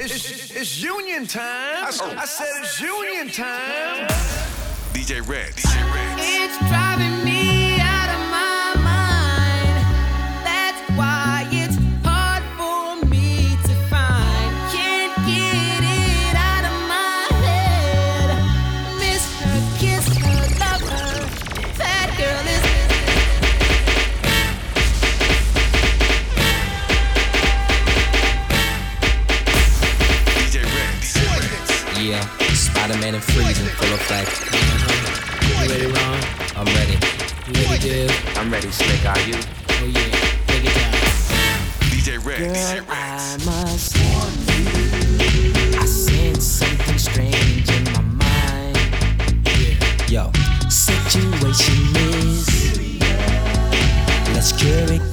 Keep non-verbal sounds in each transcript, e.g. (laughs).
It's, it's union time. I, I said it's union time. DJ Red. DJ Red. It's driving a man in freezing, full of. Uh-huh. You ready, Ron? I'm ready. You ready, dude? I'm ready, Slick. Are you? Oh yeah, take it down. DJ Rex. Girl, DJ Rex. I must warn you. I sense something strange in my mind. Yeah. Yo. Situation is. Let's carry.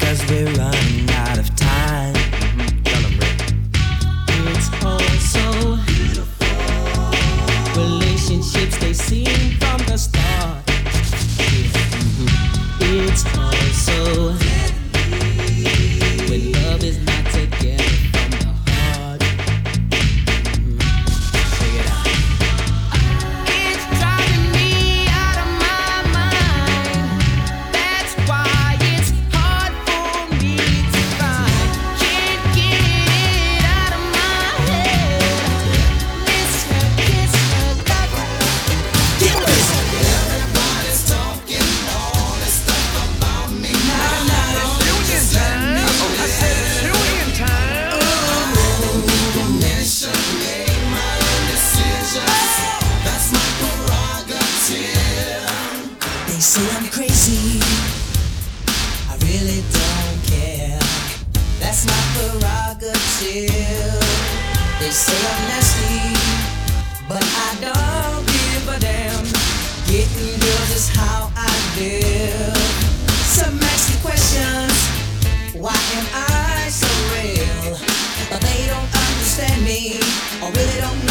see. I really don't care. That's my prerogative. They say I'm nasty, but I don't give a damn. Getting girls is how I live. Some ask questions. Why am I so real? But they don't understand me, or really don't know.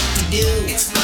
do.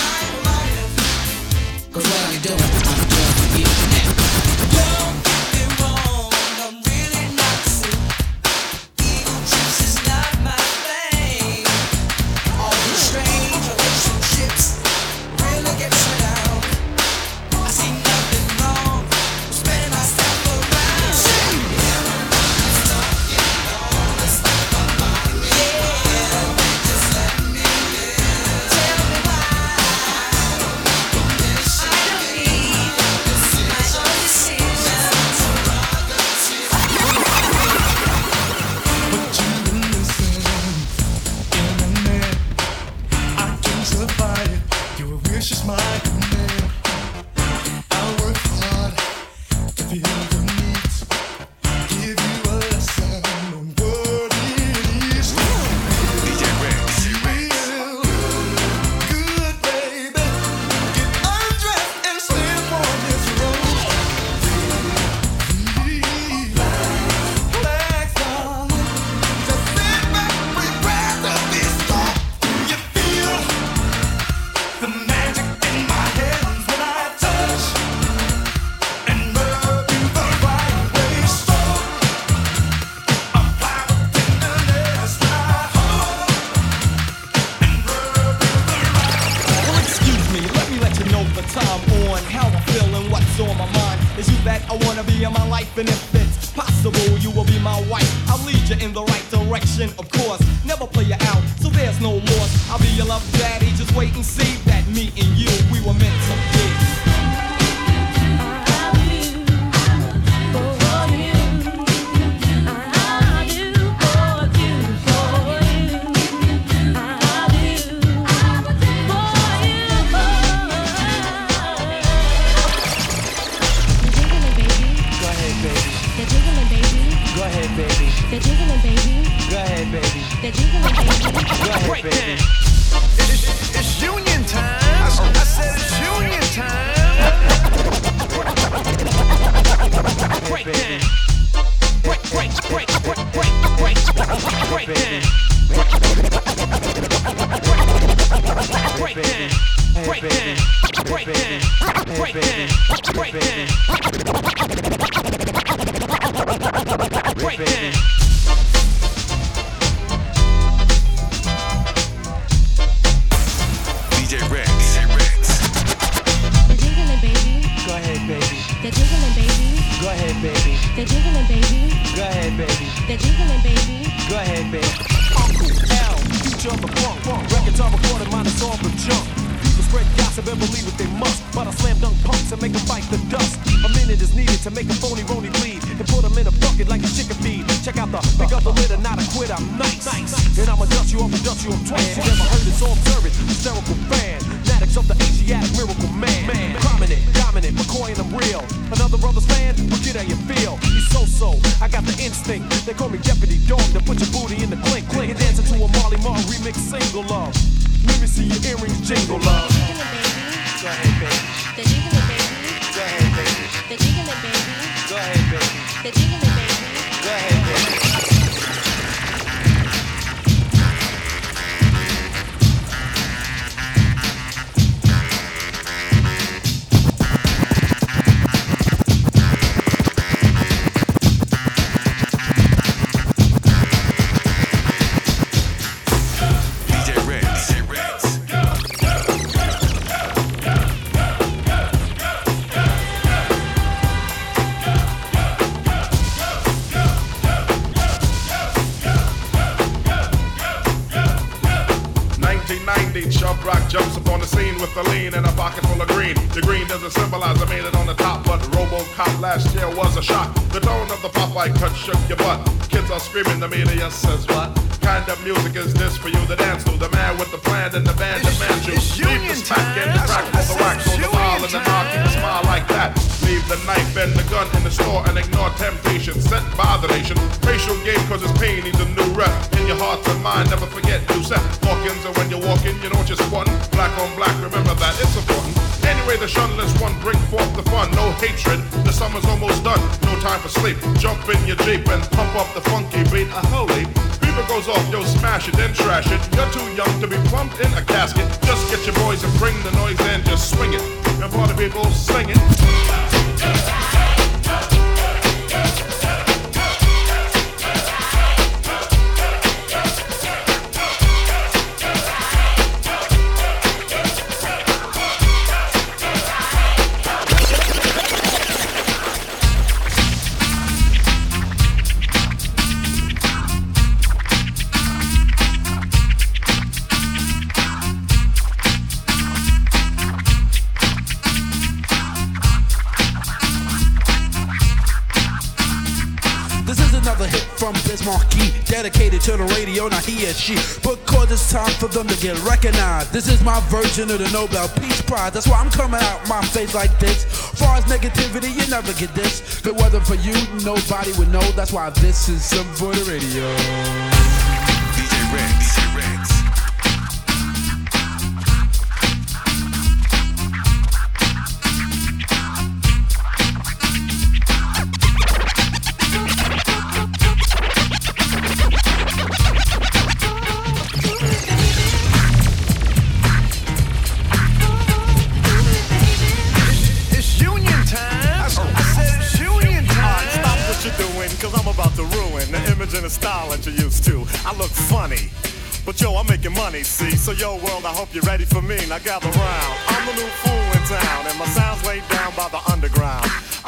Knife and the gun in the store and ignore temptation sent by the nation. Racial game cause it's pain needs a new rep. In your heart and mind, never forget you set walk-ins and when you're walking, you know you're squatting. Black on black, remember that, it's important. Anyway, the shunless one bring forth the fun. No hatred, the summer's almost done. No time for sleep. Jump in your Jeep and pump up the funky beat. A holy beaver goes off, yo, smash it, then trash it. You're too young to be plumped in a casket. Just get your boys and bring the noise and just swing it. And party people sing it. To the radio, not he or she. Because it's time for them to get recognized. This is my version of the Nobel Peace Prize. That's why I'm coming out my face like this. Far as negativity, you never get this. If it wasn't for you, nobody would know. That's why this is something for the radio. Making money, see? So yo, world, I hope you're ready for me. Now gather round. I'm the new fool in town, and my sound's laid down by the underground.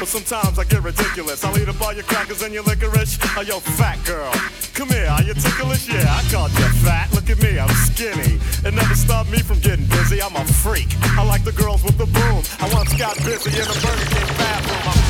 But sometimes I get ridiculous. I'll eat up all your crackers and your licorice. Oh, yo, fat girl. Come here, are you ticklish? Yeah, I called you fat. Look at me, I'm skinny. It never stopped me from getting busy. I'm a freak. I like the girls with the boom. I once got busy in a Burger King bathroom. I'm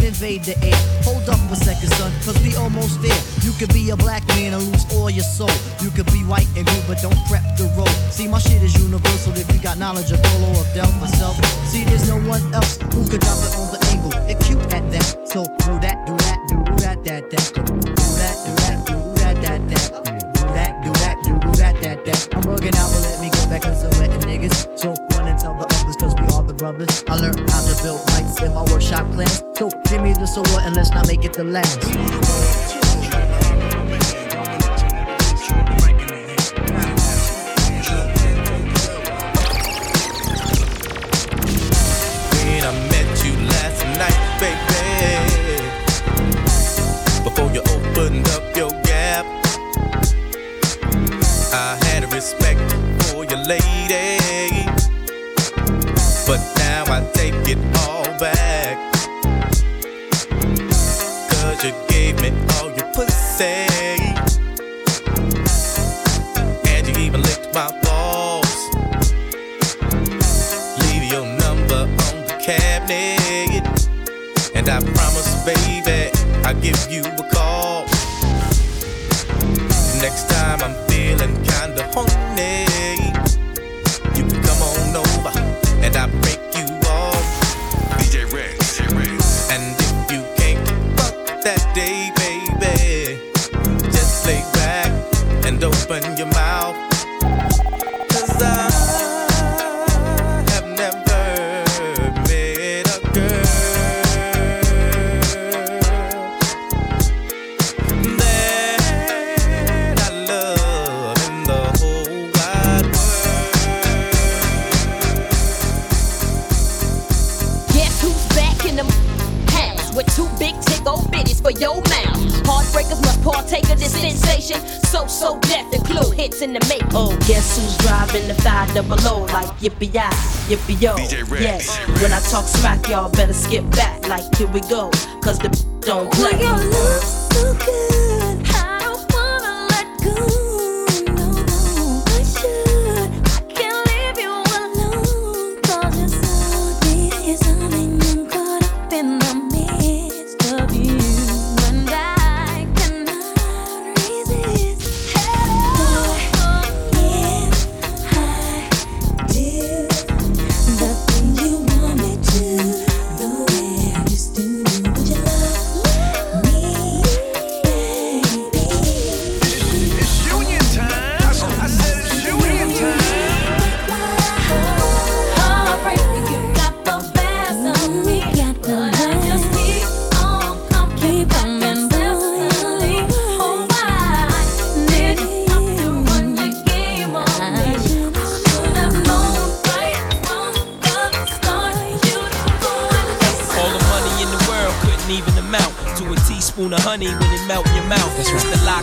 invade the air. Hold up a second, son, cause we almost there. You could be a black man and lose all your soul. You could be white and good, but don't prep the road. See, my shit is universal if you got knowledge of Polo or Del myself. See, there's no one else who could drop it on the angle. They're cute at that. So do that, do that, do that, that. That, so what and let's not make it the last. You gave me all your pussy. And you even licked my balls. Leave your number on the cabinet. And I promise, baby, I'll give you yippee yo. Yes, when I talk smack, y'all better skip back. Like, here we go,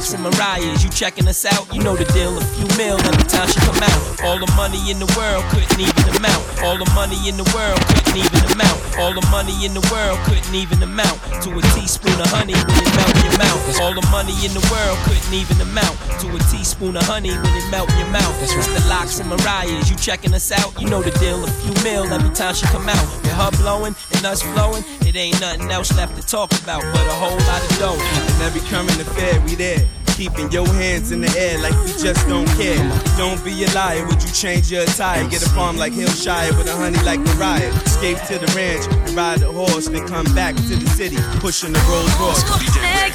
The Lox and Mariah's, you checking us out? You know the deal, a few mil every time she come out. All the money in the world couldn't even amount. All the money in the world couldn't even amount. All the money in the world couldn't even amount to a teaspoon of honey when it melt in your mouth. All the money in the world couldn't even amount to a teaspoon of honey when it melt in your mouth. That's right. The Lox and Mariah's, you checking us out? You know the deal, a few mil every time she come out. With her blowing and us flowing, it ain't nothing else left to talk about but a whole lot of dough. And every current affair, we there. Keeping your hands in the air like we just don't care. Don't be a liar, would you change your attire? Get a farm like Hillshire with a honey like Mariah. Escape to the ranch and ride a horse, then come back to the city, pushing the Rolls Royce.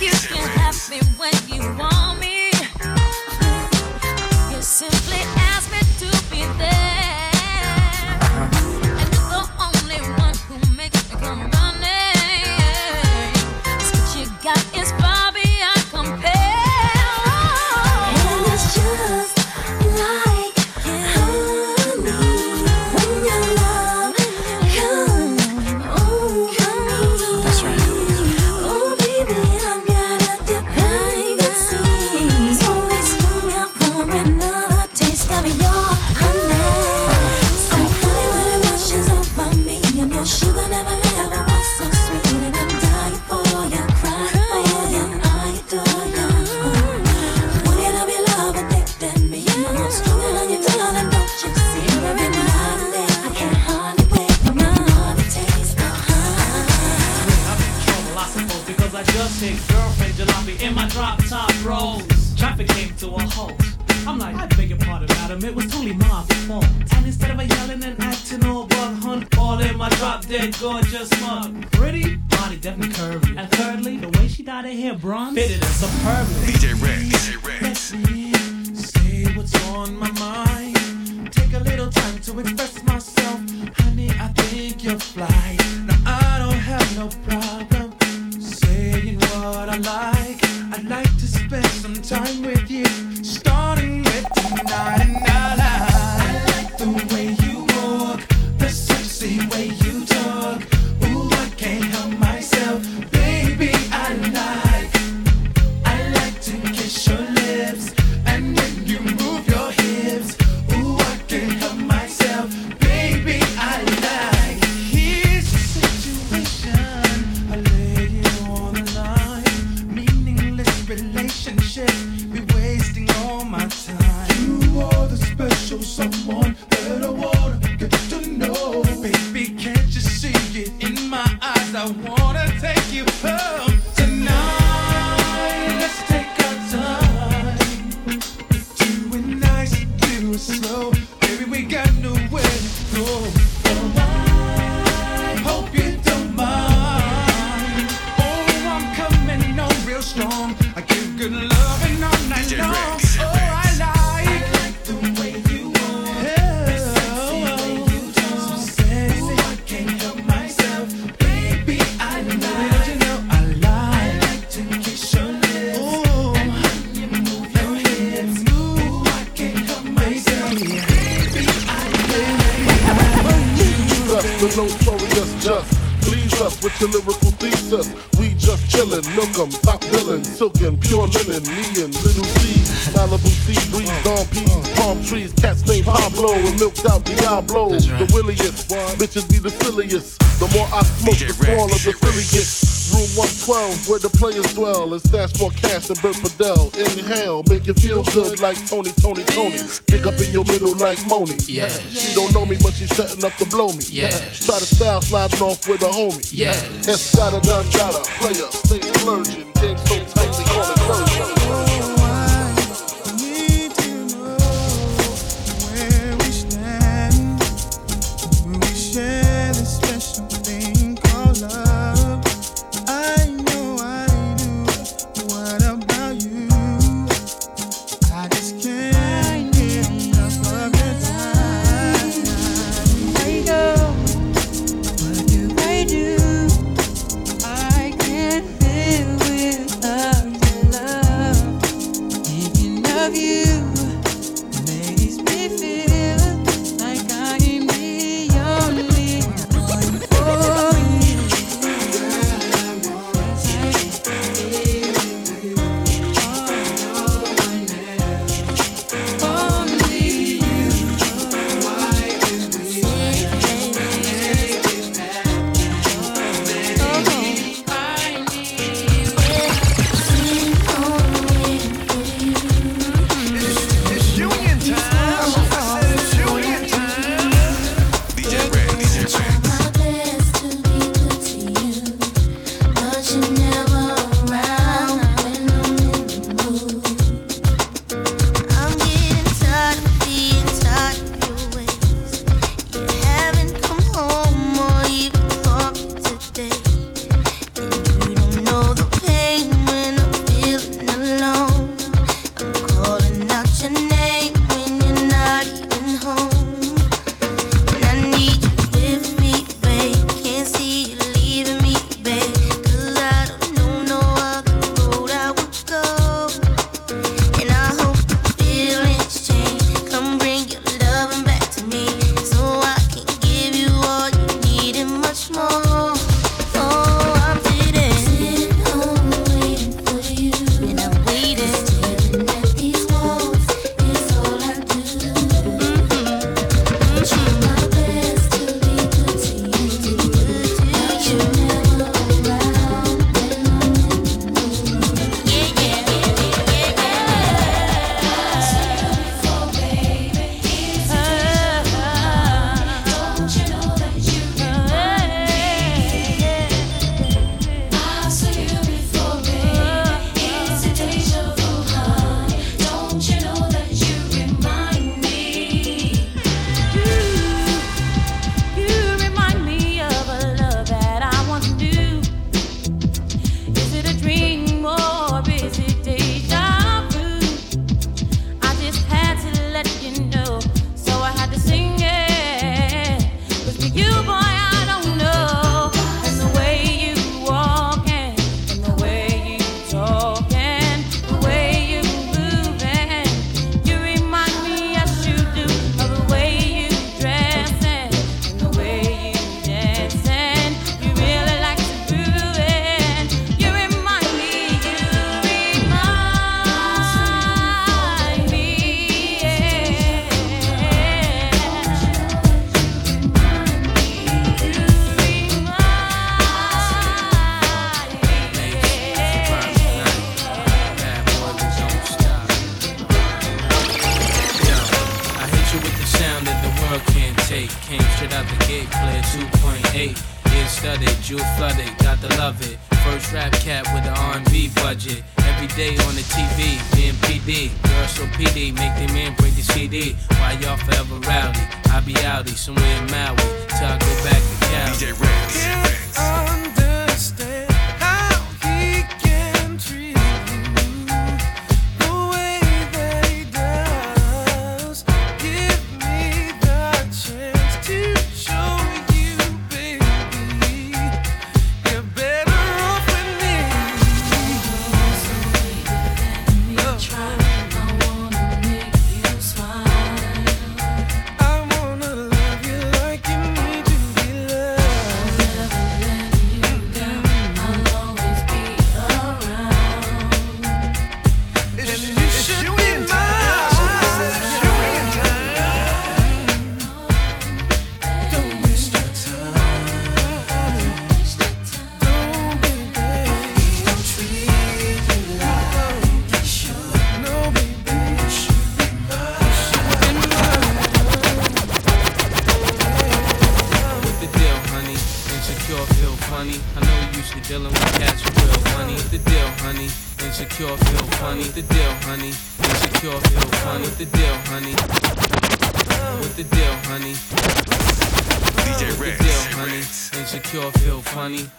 You feel happy when you want me. DJ Red. and milk 'em, top villain, silk pure linen, me and little C, Malibu sea breeze, dawn peas, palm trees, cats named Pablo, and milked out Diablo, right. the williest, bitches be the silliest, the more I smoke, DJ the smaller the silly gets where the players dwell. It's that's for Cass and Bert Padel. Inhale, make you feel good like Tony, Tony, Tony. Pick up in your middle like Moni. Yeah. She don't know me, but she's setting up to blow me. Yeah. Try to style sliding off with a homie. Yeah. try to play up, stay allergic. Things so tight, they call it version.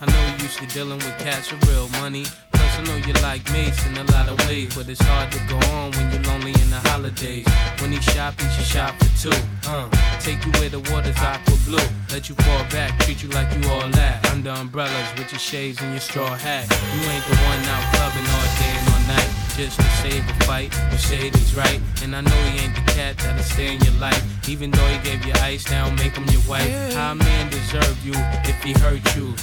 I know you're used to dealing with cats with real money. Plus, I know you like mates in a lot of ways, but it's hard to go on when you're lonely in the holidays. When he shop, he should shop for two. Uh, take you where the water's aqua blue. Let you fall back, treat you like you all that. Under umbrellas with your shades and your straw hat. You ain't the one out clubbing all day and all night. Just to save a fight, you say he's right. And I know he ain't the cat that'll stay in your life. Even though he gave you ice, now make him your wife. How a man deserve you if he hurt you?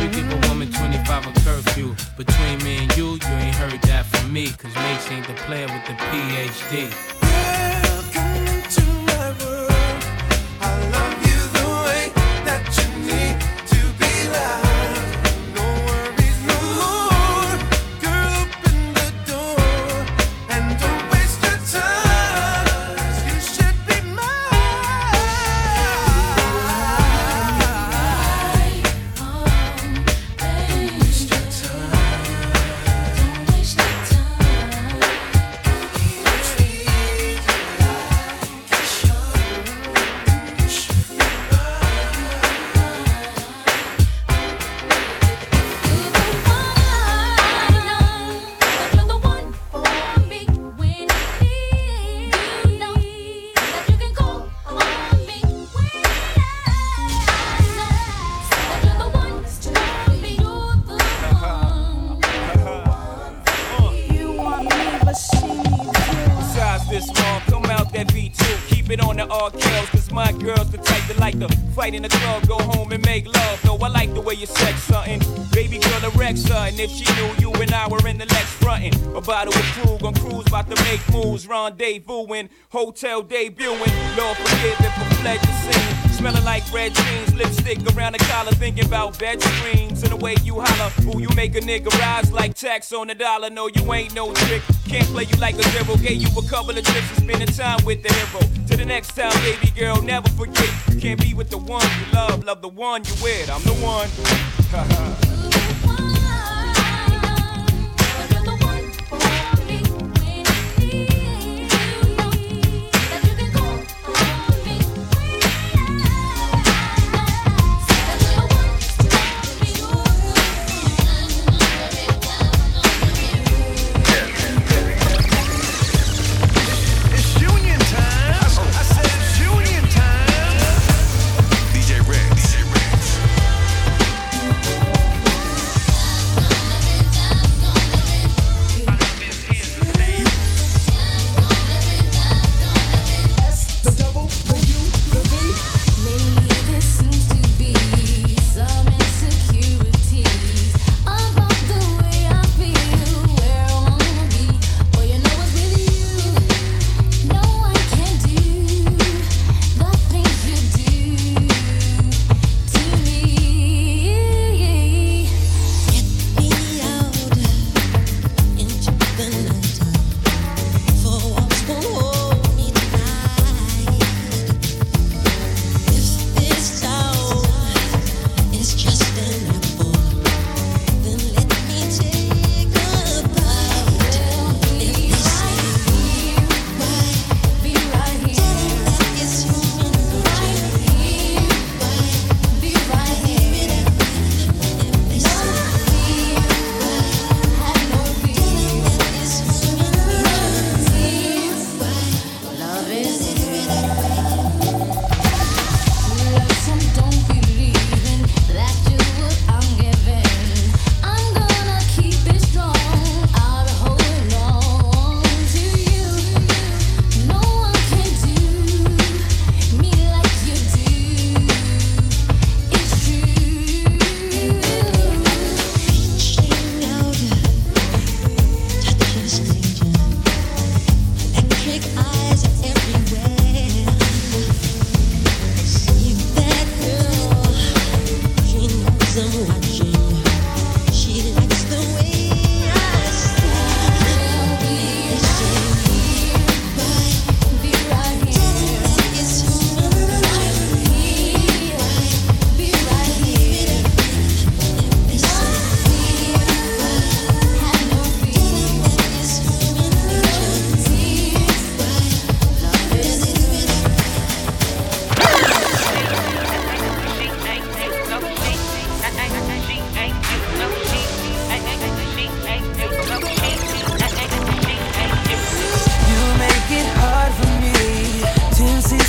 You give a woman 25 a curfew? Between me and you, you ain't heard that from me. Cause Mase ain't the player with the PhD. Fight in the club, go home and make love. No, I like the way you sex something. Baby girl, erect something. If she knew you and I were in the Lex frontin'. A bottle of Krug on cruise, about to make moves, rendezvousing, hotel debuting. Lord forgive if I fled the scene. Smelling like red jeans, lipstick around the collar, thinking about bed screams. And the way you holler, ooh, you make a nigga rise like tax on a dollar. No, you ain't no trick. Can't play you like a zero. Gave you a couple of tricks and spending time with the hero. The next time, baby girl, never forget. You can't be with the one you love, love the one you with. I'm the one. (laughs)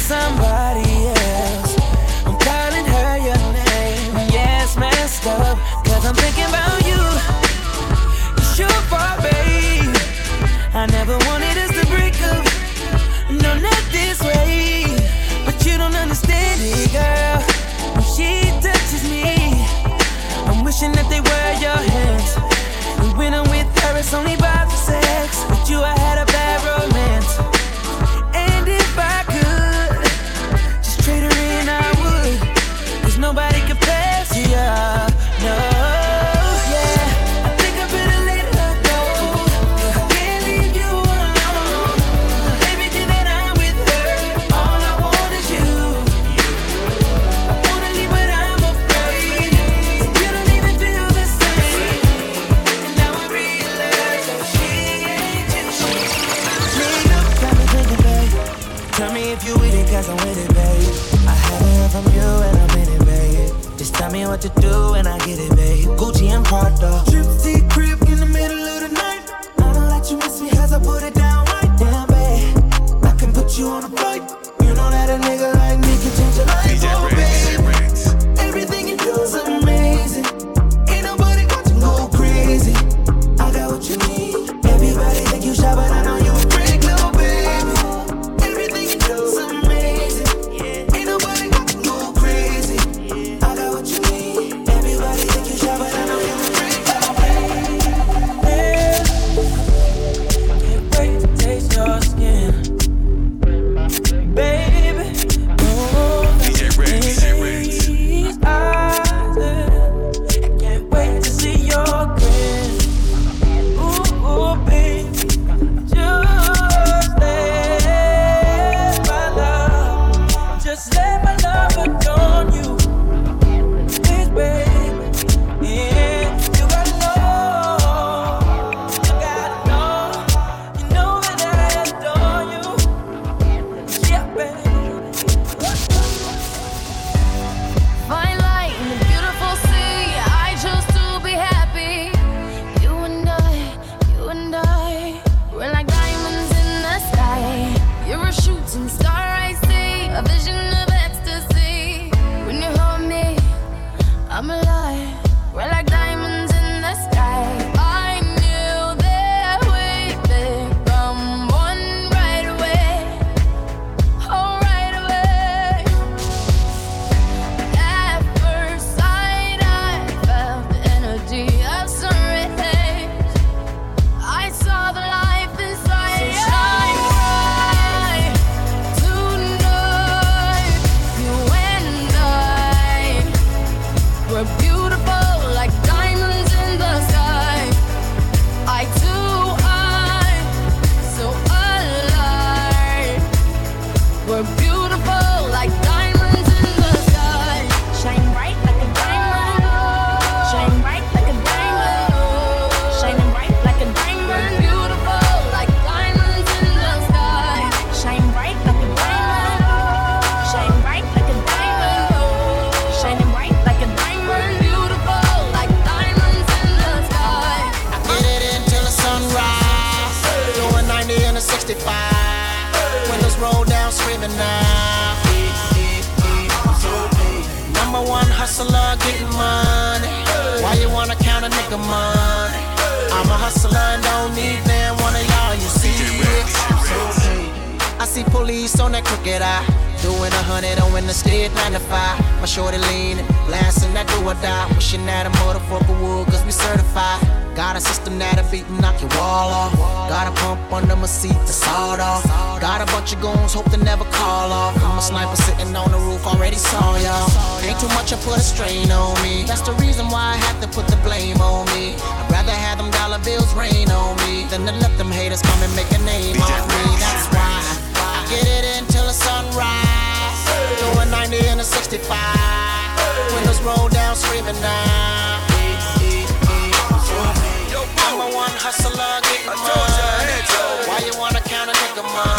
somebody screaming now. Number one hustler, getting money. Why you wanna count a nigga money? I'm a hustler and don't need damn one of y'all, you see. I see police on that crooked eye. Doing a hundred on the state, nine to five. My shorty leaning, blasting that do or die. Wishing that a motherfucker would, cause we certified. Got a system that'll beat and knock your wall off. Got a pump under my seat to sawed off. Got a bunch of goons, hope to never call off. I'm a sniper sitting on the roof, already saw y'all. Ain't too much, I put a strain on me. That's the reason why I have to put the blame on me. I'd rather have them dollar bills rain on me than to let them haters come and make a name on me. That's why get it until the sunrise. Doing 90 and a 65. Windows roll down, screaming now. I'm a one hustler, getting money. Why you wanna count a nigga money?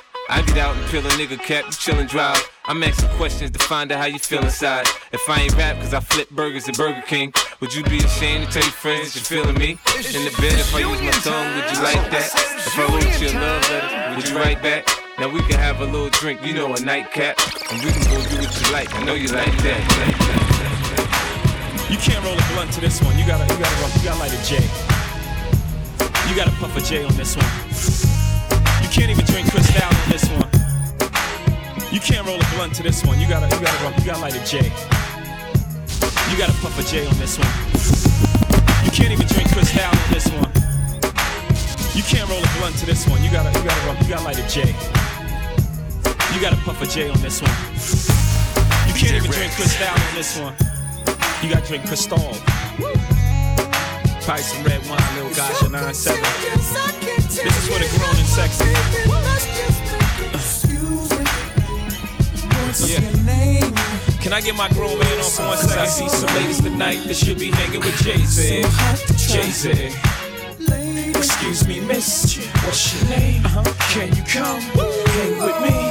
I get out and peel a nigga cap, you chillin' drive. I'm asking questions to find out how you feel inside. If I ain't rap cause I flip burgers at Burger King, would you be ashamed to tell your friends that you're feeling me? In the bed, if I use my tongue, would you like that? If I wrote you a love letter, would you write back? Now we can have a little drink, you know, a nightcap, and we can go do what you like. I know you like that. Like that. You can't roll a blunt to this one. You gotta, you gotta, roll, you gotta light a J. You gotta puff a J on this one. You can't even drink Cristal on this one. You can't roll a blunt to this one. You gotta, you gotta, roll, you gotta light a J. You gotta puff a J on this one. You can't even drink Cristal on this one. You can't roll a blunt to this one. You gotta, you gotta, roll, you gotta light a J. You gotta puff a J on this one. You can't even drink Cristal on this one. You gotta drink Cristal. Probably some red wine, little gosh, a 9-7. This is for the grown and sexy. Yeah. Can I get my grown man on for one second? I see some ladies tonight that should be hanging with Jay-Z. Jay-Z. Excuse me, miss. What's your name? Uh-huh. Can you come hang with me?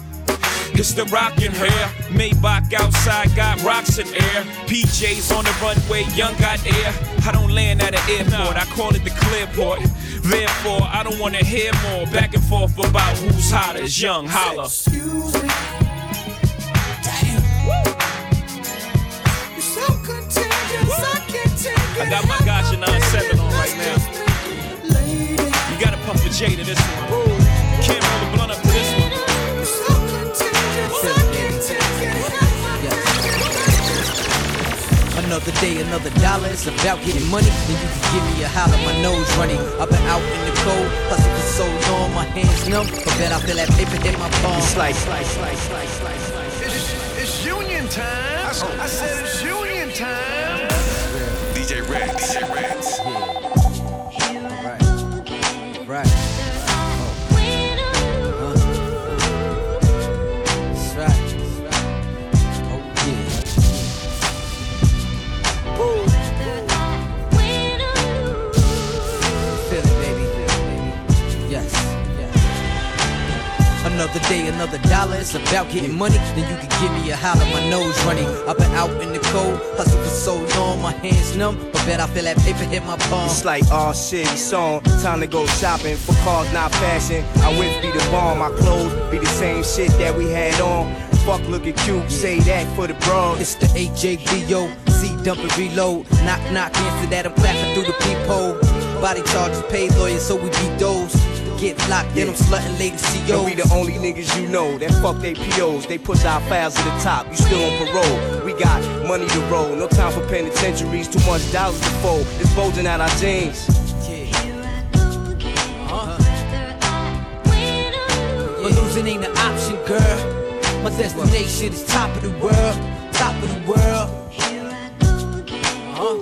It's the rockin' hair. Maybach outside got rocks in air. PJs on the runway, young got air. I don't land at an airport, I call it the clearport. Therefore, I don't wanna hear more back and forth about who's hotter. Young holla. I got my Gotcha 9-7 on right now. You gotta puff a J to this one. Another day, another dollar. It's about getting money. Then you can give me a holler. My nose running. I've been out in the cold, hustling for so long. My hands numb. But bet I feel that paper in my palm. Slice, slice, slice, slice, slice, slice. It's union time. I said it's union time. DJ Ritz. DJ Ritz. Right. Another day, another dollar. It's about getting money. Then you can give me a holler. My nose running. I've been out in the cold, hustle for so long. My hands numb, but bet I feel that paper hit my palm. It's like all shit, it's on. Time to go shopping for cars, not fashion. I whip be the bomb, my clothes be the same shit that we had on. Fuck looking cute, say that for the bros. It's the AJVO, Z dump and reload. Knock, knock, answer that. I'm clapping through the peephole. Body charges, paid lawyers, so we beat those. Get locked in, I'm slutting ladies, And we the only niggas you know that fuck they POs. They push our files to the top. You still on parole. We got money to roll. No time for penitentiaries. Too much dollars to fold. It's bulging out our jeans. But losing ain't an option, girl. My destination is top of the world, top of the world. Huh?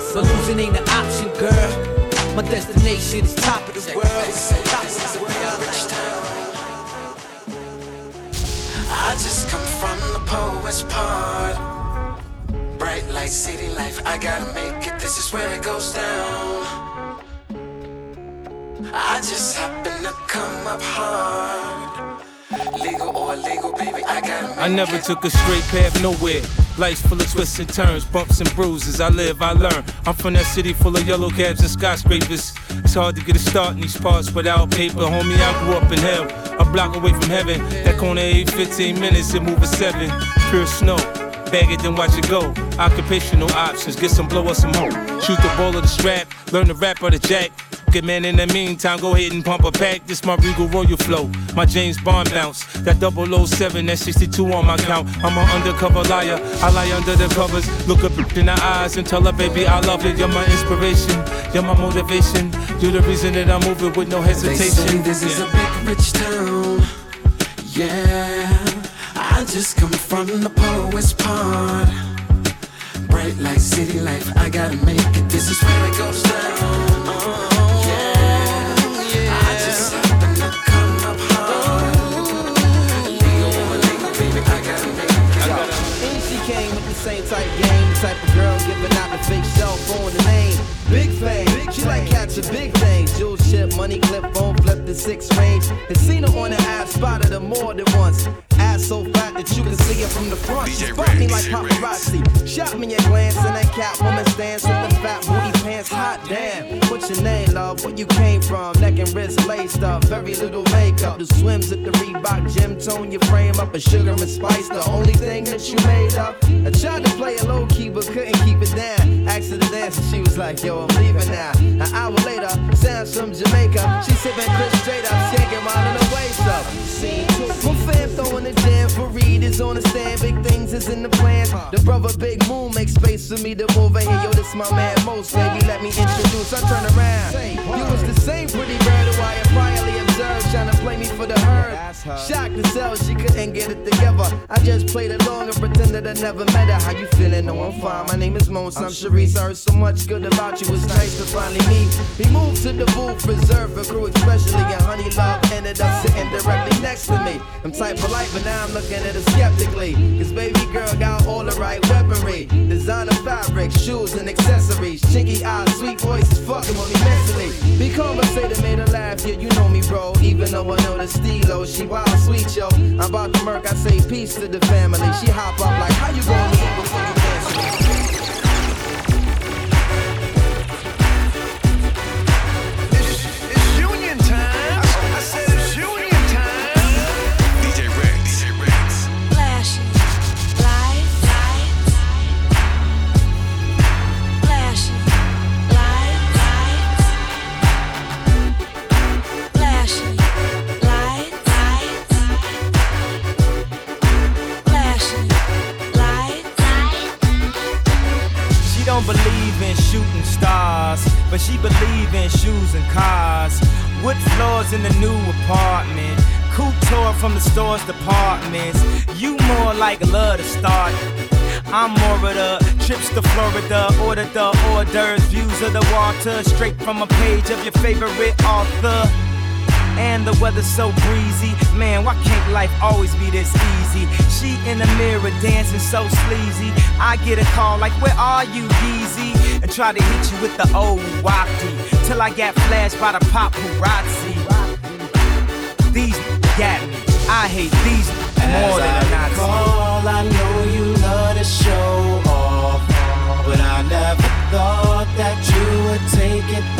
So losing ain't an option, girl. My destination is top of the world, top of the world. I just come from the poet's part. Bright light, city life, I gotta make it. This is where it goes down. I just happen to come up hard. Legal or illegal, baby, I gotta make I never took a straight path nowhere. Life's full of twists and turns, bumps and bruises. I live, I learn. I'm from that city full of yellow cabs and skyscrapers. It's hard to get a start in these parts without paper. Homie, I grew up in hell, a block away from heaven. That corner ain't 15 minutes, it move a seven. Pure snow. Bag it, then watch it go. Occupational options, get some blow or some more. Shoot the ball of the strap, learn the rap or the jack. Man, in the meantime, go ahead and pump a pack. This my Regal Royal flow, my James Bond bounce. That 007, that 62 on my count. I'm an undercover liar, I lie under the covers. Look up in the eyes and tell her, baby, I love it. You're my inspiration, you're my motivation. You're the reason that I'm moving with no They say hesitation. this is a big rich town. Yeah, I just come from the poet's part. Bright light, city life, I gotta make it. This is where it goes down. Yeah, Big fame, she like catching big things. Jewel ship, money clip, phone flip the six range. And seen her on the app, spotted her more than once. Ass so fat that you can see her from the front. She spot me like paparazzi. Shot me a glance in that cat woman stands with the fat booty pants. Hot damn. What's your name, love? Where you came from? Neck and wrist laced up. Very little makeup. The swims at the Reebok gym tone your frame up. A sugar and spice, the only thing that you made up. I tried to play it low key, but couldn't keep it down. Asked her to dance and she was like, yo, I'm leaving now. An hour later, sounds from Jamaica. She sipping Chris straight up, skanking while in the waist up. My fam throwing the jam for Reed is on the stand. Big things is in the plans. The brother Big Moon makes space for me to move in here. Yo, this my man Most, baby. Let me introduce. I turn around. You was the same pretty bird who I had priorly observed, trying to play me for the herd. Shocked to sell, she couldn't get it together. I just played along and pretended I never met her. How you feeling? No, I'm fine. My name is Mons. I'm Sharice. I heard so much good about you. It's nice to finally meet. We moved to the booth, reserved for crew, especially. And Honey Love ended up sitting directly next to me. I'm tight for life, but now I'm looking at her skeptically. Cause baby girl got all the right weaponry. Designer fabric, shoes and accessories. Chinky eyes, sweet voices, fucking with me mentally. Be conversated, made her laugh, yeah, you know me, bro. Even though I know the stilo, she wild sweet, yo. I'm about to murk, I say peace to the family. She hop up like, how you gonna before you in shooting stars, but she believe in shoes and cars. Wood floors in the new apartment. Couture from the store's departments. You more like love to start. I'm more of the trips to Florida, order the hors d'oeuvres, views of the water, straight from a page of your favorite author. And the weather's so breezy. Man, why can't life always be this easy? She in the mirror dancing so sleazy. I get a call like, Where are you, Yeezy? And try to hit you with the old wapty. Till I got flashed by the paparazzi. These got me. I hate these more than a Nazi. recall, I know you love to show off, but I never thought that you would take it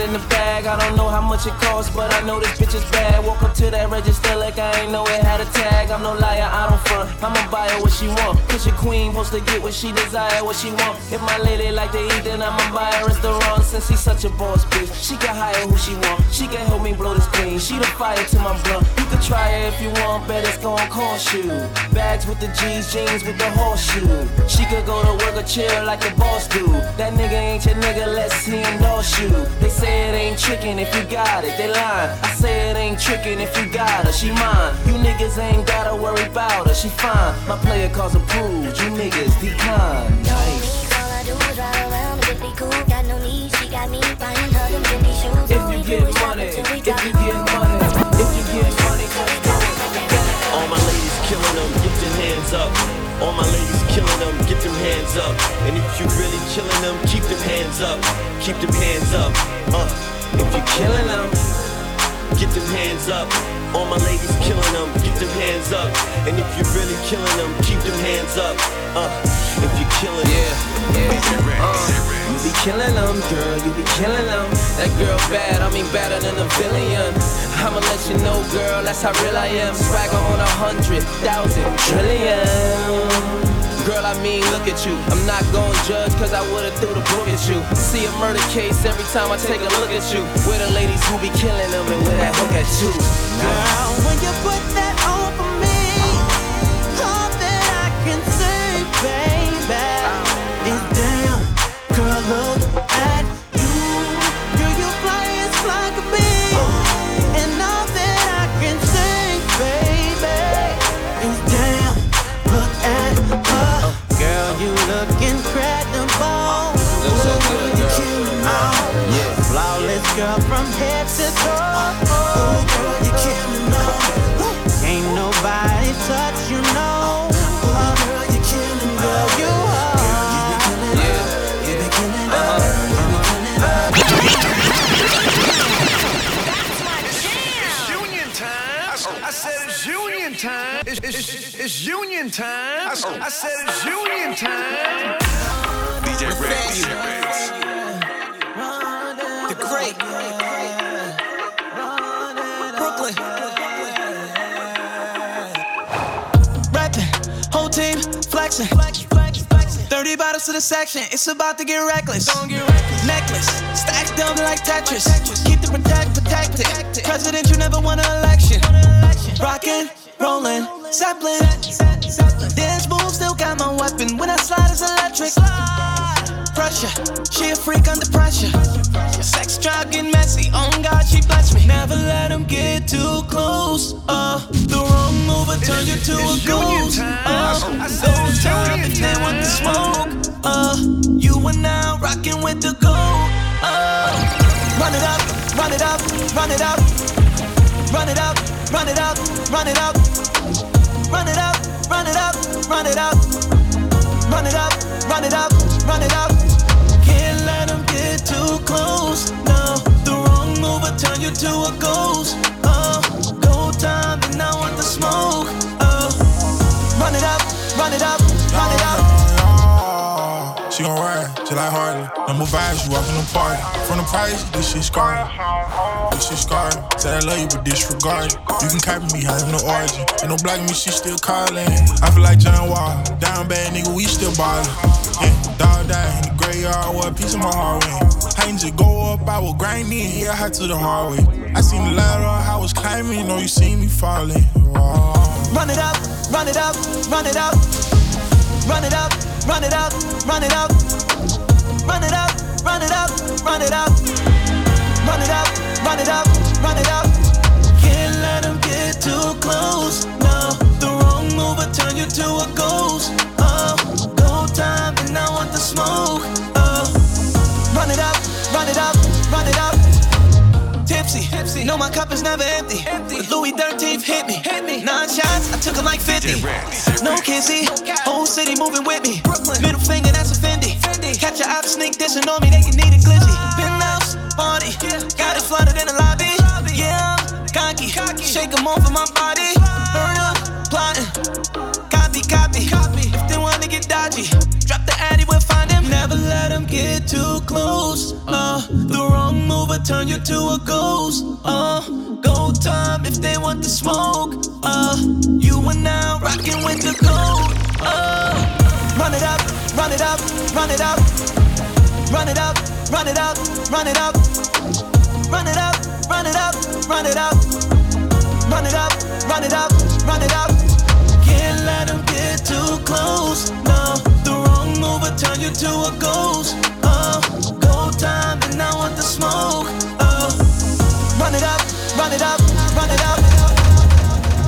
in the bag. I don't know how much it costs, but I know this bitch is bad. Walk up to register like I ain't know it had a tag. I'm no liar, I don't front. I'ma buy her what she want. Cause your queen supposed to get what she desire, what she want. If my lady like to eat, then I'ma buy her restaurant. Since she's such a boss bitch, she can hire who she want. She can help me blow this clean. She the fire to my blunt. You can try her if you want, but it's gon' cost you. Bags with the G's, jeans with the horseshoe. She could go to work or chill like a boss do. That nigga ain't your nigga, let's see endorse you. They say it ain't trickin' if you got it, they lying. I say it ain't trickin' if you got her, she mine. You niggas ain't gotta worry about her, she fine. My player calls approved, you niggas decline. Nice. If you get money, if you get money, if you get money, All my ladies killing them, get your hands up. All my ladies killing them, get them hands up. And if you really killing them, keep them hands up. Keep them hands up. Uh, if you killing them, get them hands up. All my ladies killing them, get them hands up. And if you're really killing them, keep them hands up. Uh, if you're killing yeah, yeah. Uh, you be killing them, girl, you be killing them. That girl bad, I mean better than a billion. I'ma let you know, girl, that's how real I am. Swagger on a hundred thousand trillion. Girl, I mean, look at you. I'm not gonna judge, cause I would've threw the book at you. See a murder case every time I take a look at you. Where the ladies who be killing them and where that hook at you. Girl, when you put that on from head to toe. Oh, girl, you killing all. Ain't nobody touch you, no. Oh, girl, you killing girl, you are. Yeah. You be killing her. It's union time. I said it's union time. It's, it's, it's union time. I said it's union time. DJ Ritz. The great Brooklyn. Rapping, whole team flexing. 30 bottles to the section, it's about to get reckless. Necklace, stacked up like Tetris. Keep the protect protected. President, you never won an election. Rockin', rollin', Zeppelin. Dance move, still got my weapon. When I slide, it's electric pressure. She a freak under pressure. Sex, drug, and messy. Oh On God, she bless me. Never let him get too close. Uh, the wrong move will turn you to a ghost. Uh, those time if they want to smoke. Uh, you are now rocking with the gold. Uh, run it up, run it up, run it up. Run it up, run it up, run it up. Run it up, run it up, run it up. Run it up, run it up, run it up too close. No, the wrong move will turn you to a ghost. Uh, go time and I want the smoke. She gon' ride, she like Harley. Number vibes, you walk in the party. From the price, this shit scarred. This shit scarred. Said I love you, but disregard. it. You can copy me, I have no origin. Ain't no block me, she still calling. I feel like John Wall. Down bad nigga, we still ballin'. Yeah, dog died in the graveyard, what piece of my heart went. I ain't just go up, I was grinding, yeah, high to the hard way. I seen the ladder, I was climbing, know you see me falling. Run it up, run it up, run it up, run it up, run it up, run it up, run it up, run it up, run it up, run it up, run it up, run it up. Can't let them get too close. No, the wrong move will turn you to a ghost. Oh, go time and I want the smoke. Oh, run it up, run it up, run it up. Tipsy, tipsy. No, my cup is never empty. empty. Louis 13th hit me. Hit me. Took 'em like 50. No kissy, whole city moving with me. Middle finger, that's a Fendi. Catch your op sneak dissing on me, they can need a glizzy. Penthouse, party, got it flooded in the lobby. Yeah, I'm cocky, shake 'em off of my body. Burn up, plotting, copy, copy. Them get too close. Uh, the wrong move will turn you to a ghost. Uh, go time if they want the smoke. Uh, you are now rocking with the gold. Uh, run it up, run it up, run it up, run it up, run it up, run it up, run it up, run it up, run it up, run it up, run it up, run it up. Can't let them get too close. No, the wrong move will turn you to a ghost. Uh, go time and I want the smoke. Uh, run it up, run it up, run it up.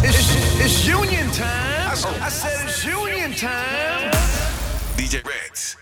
It's, it's union time. I said it's union time. DJ Ritz.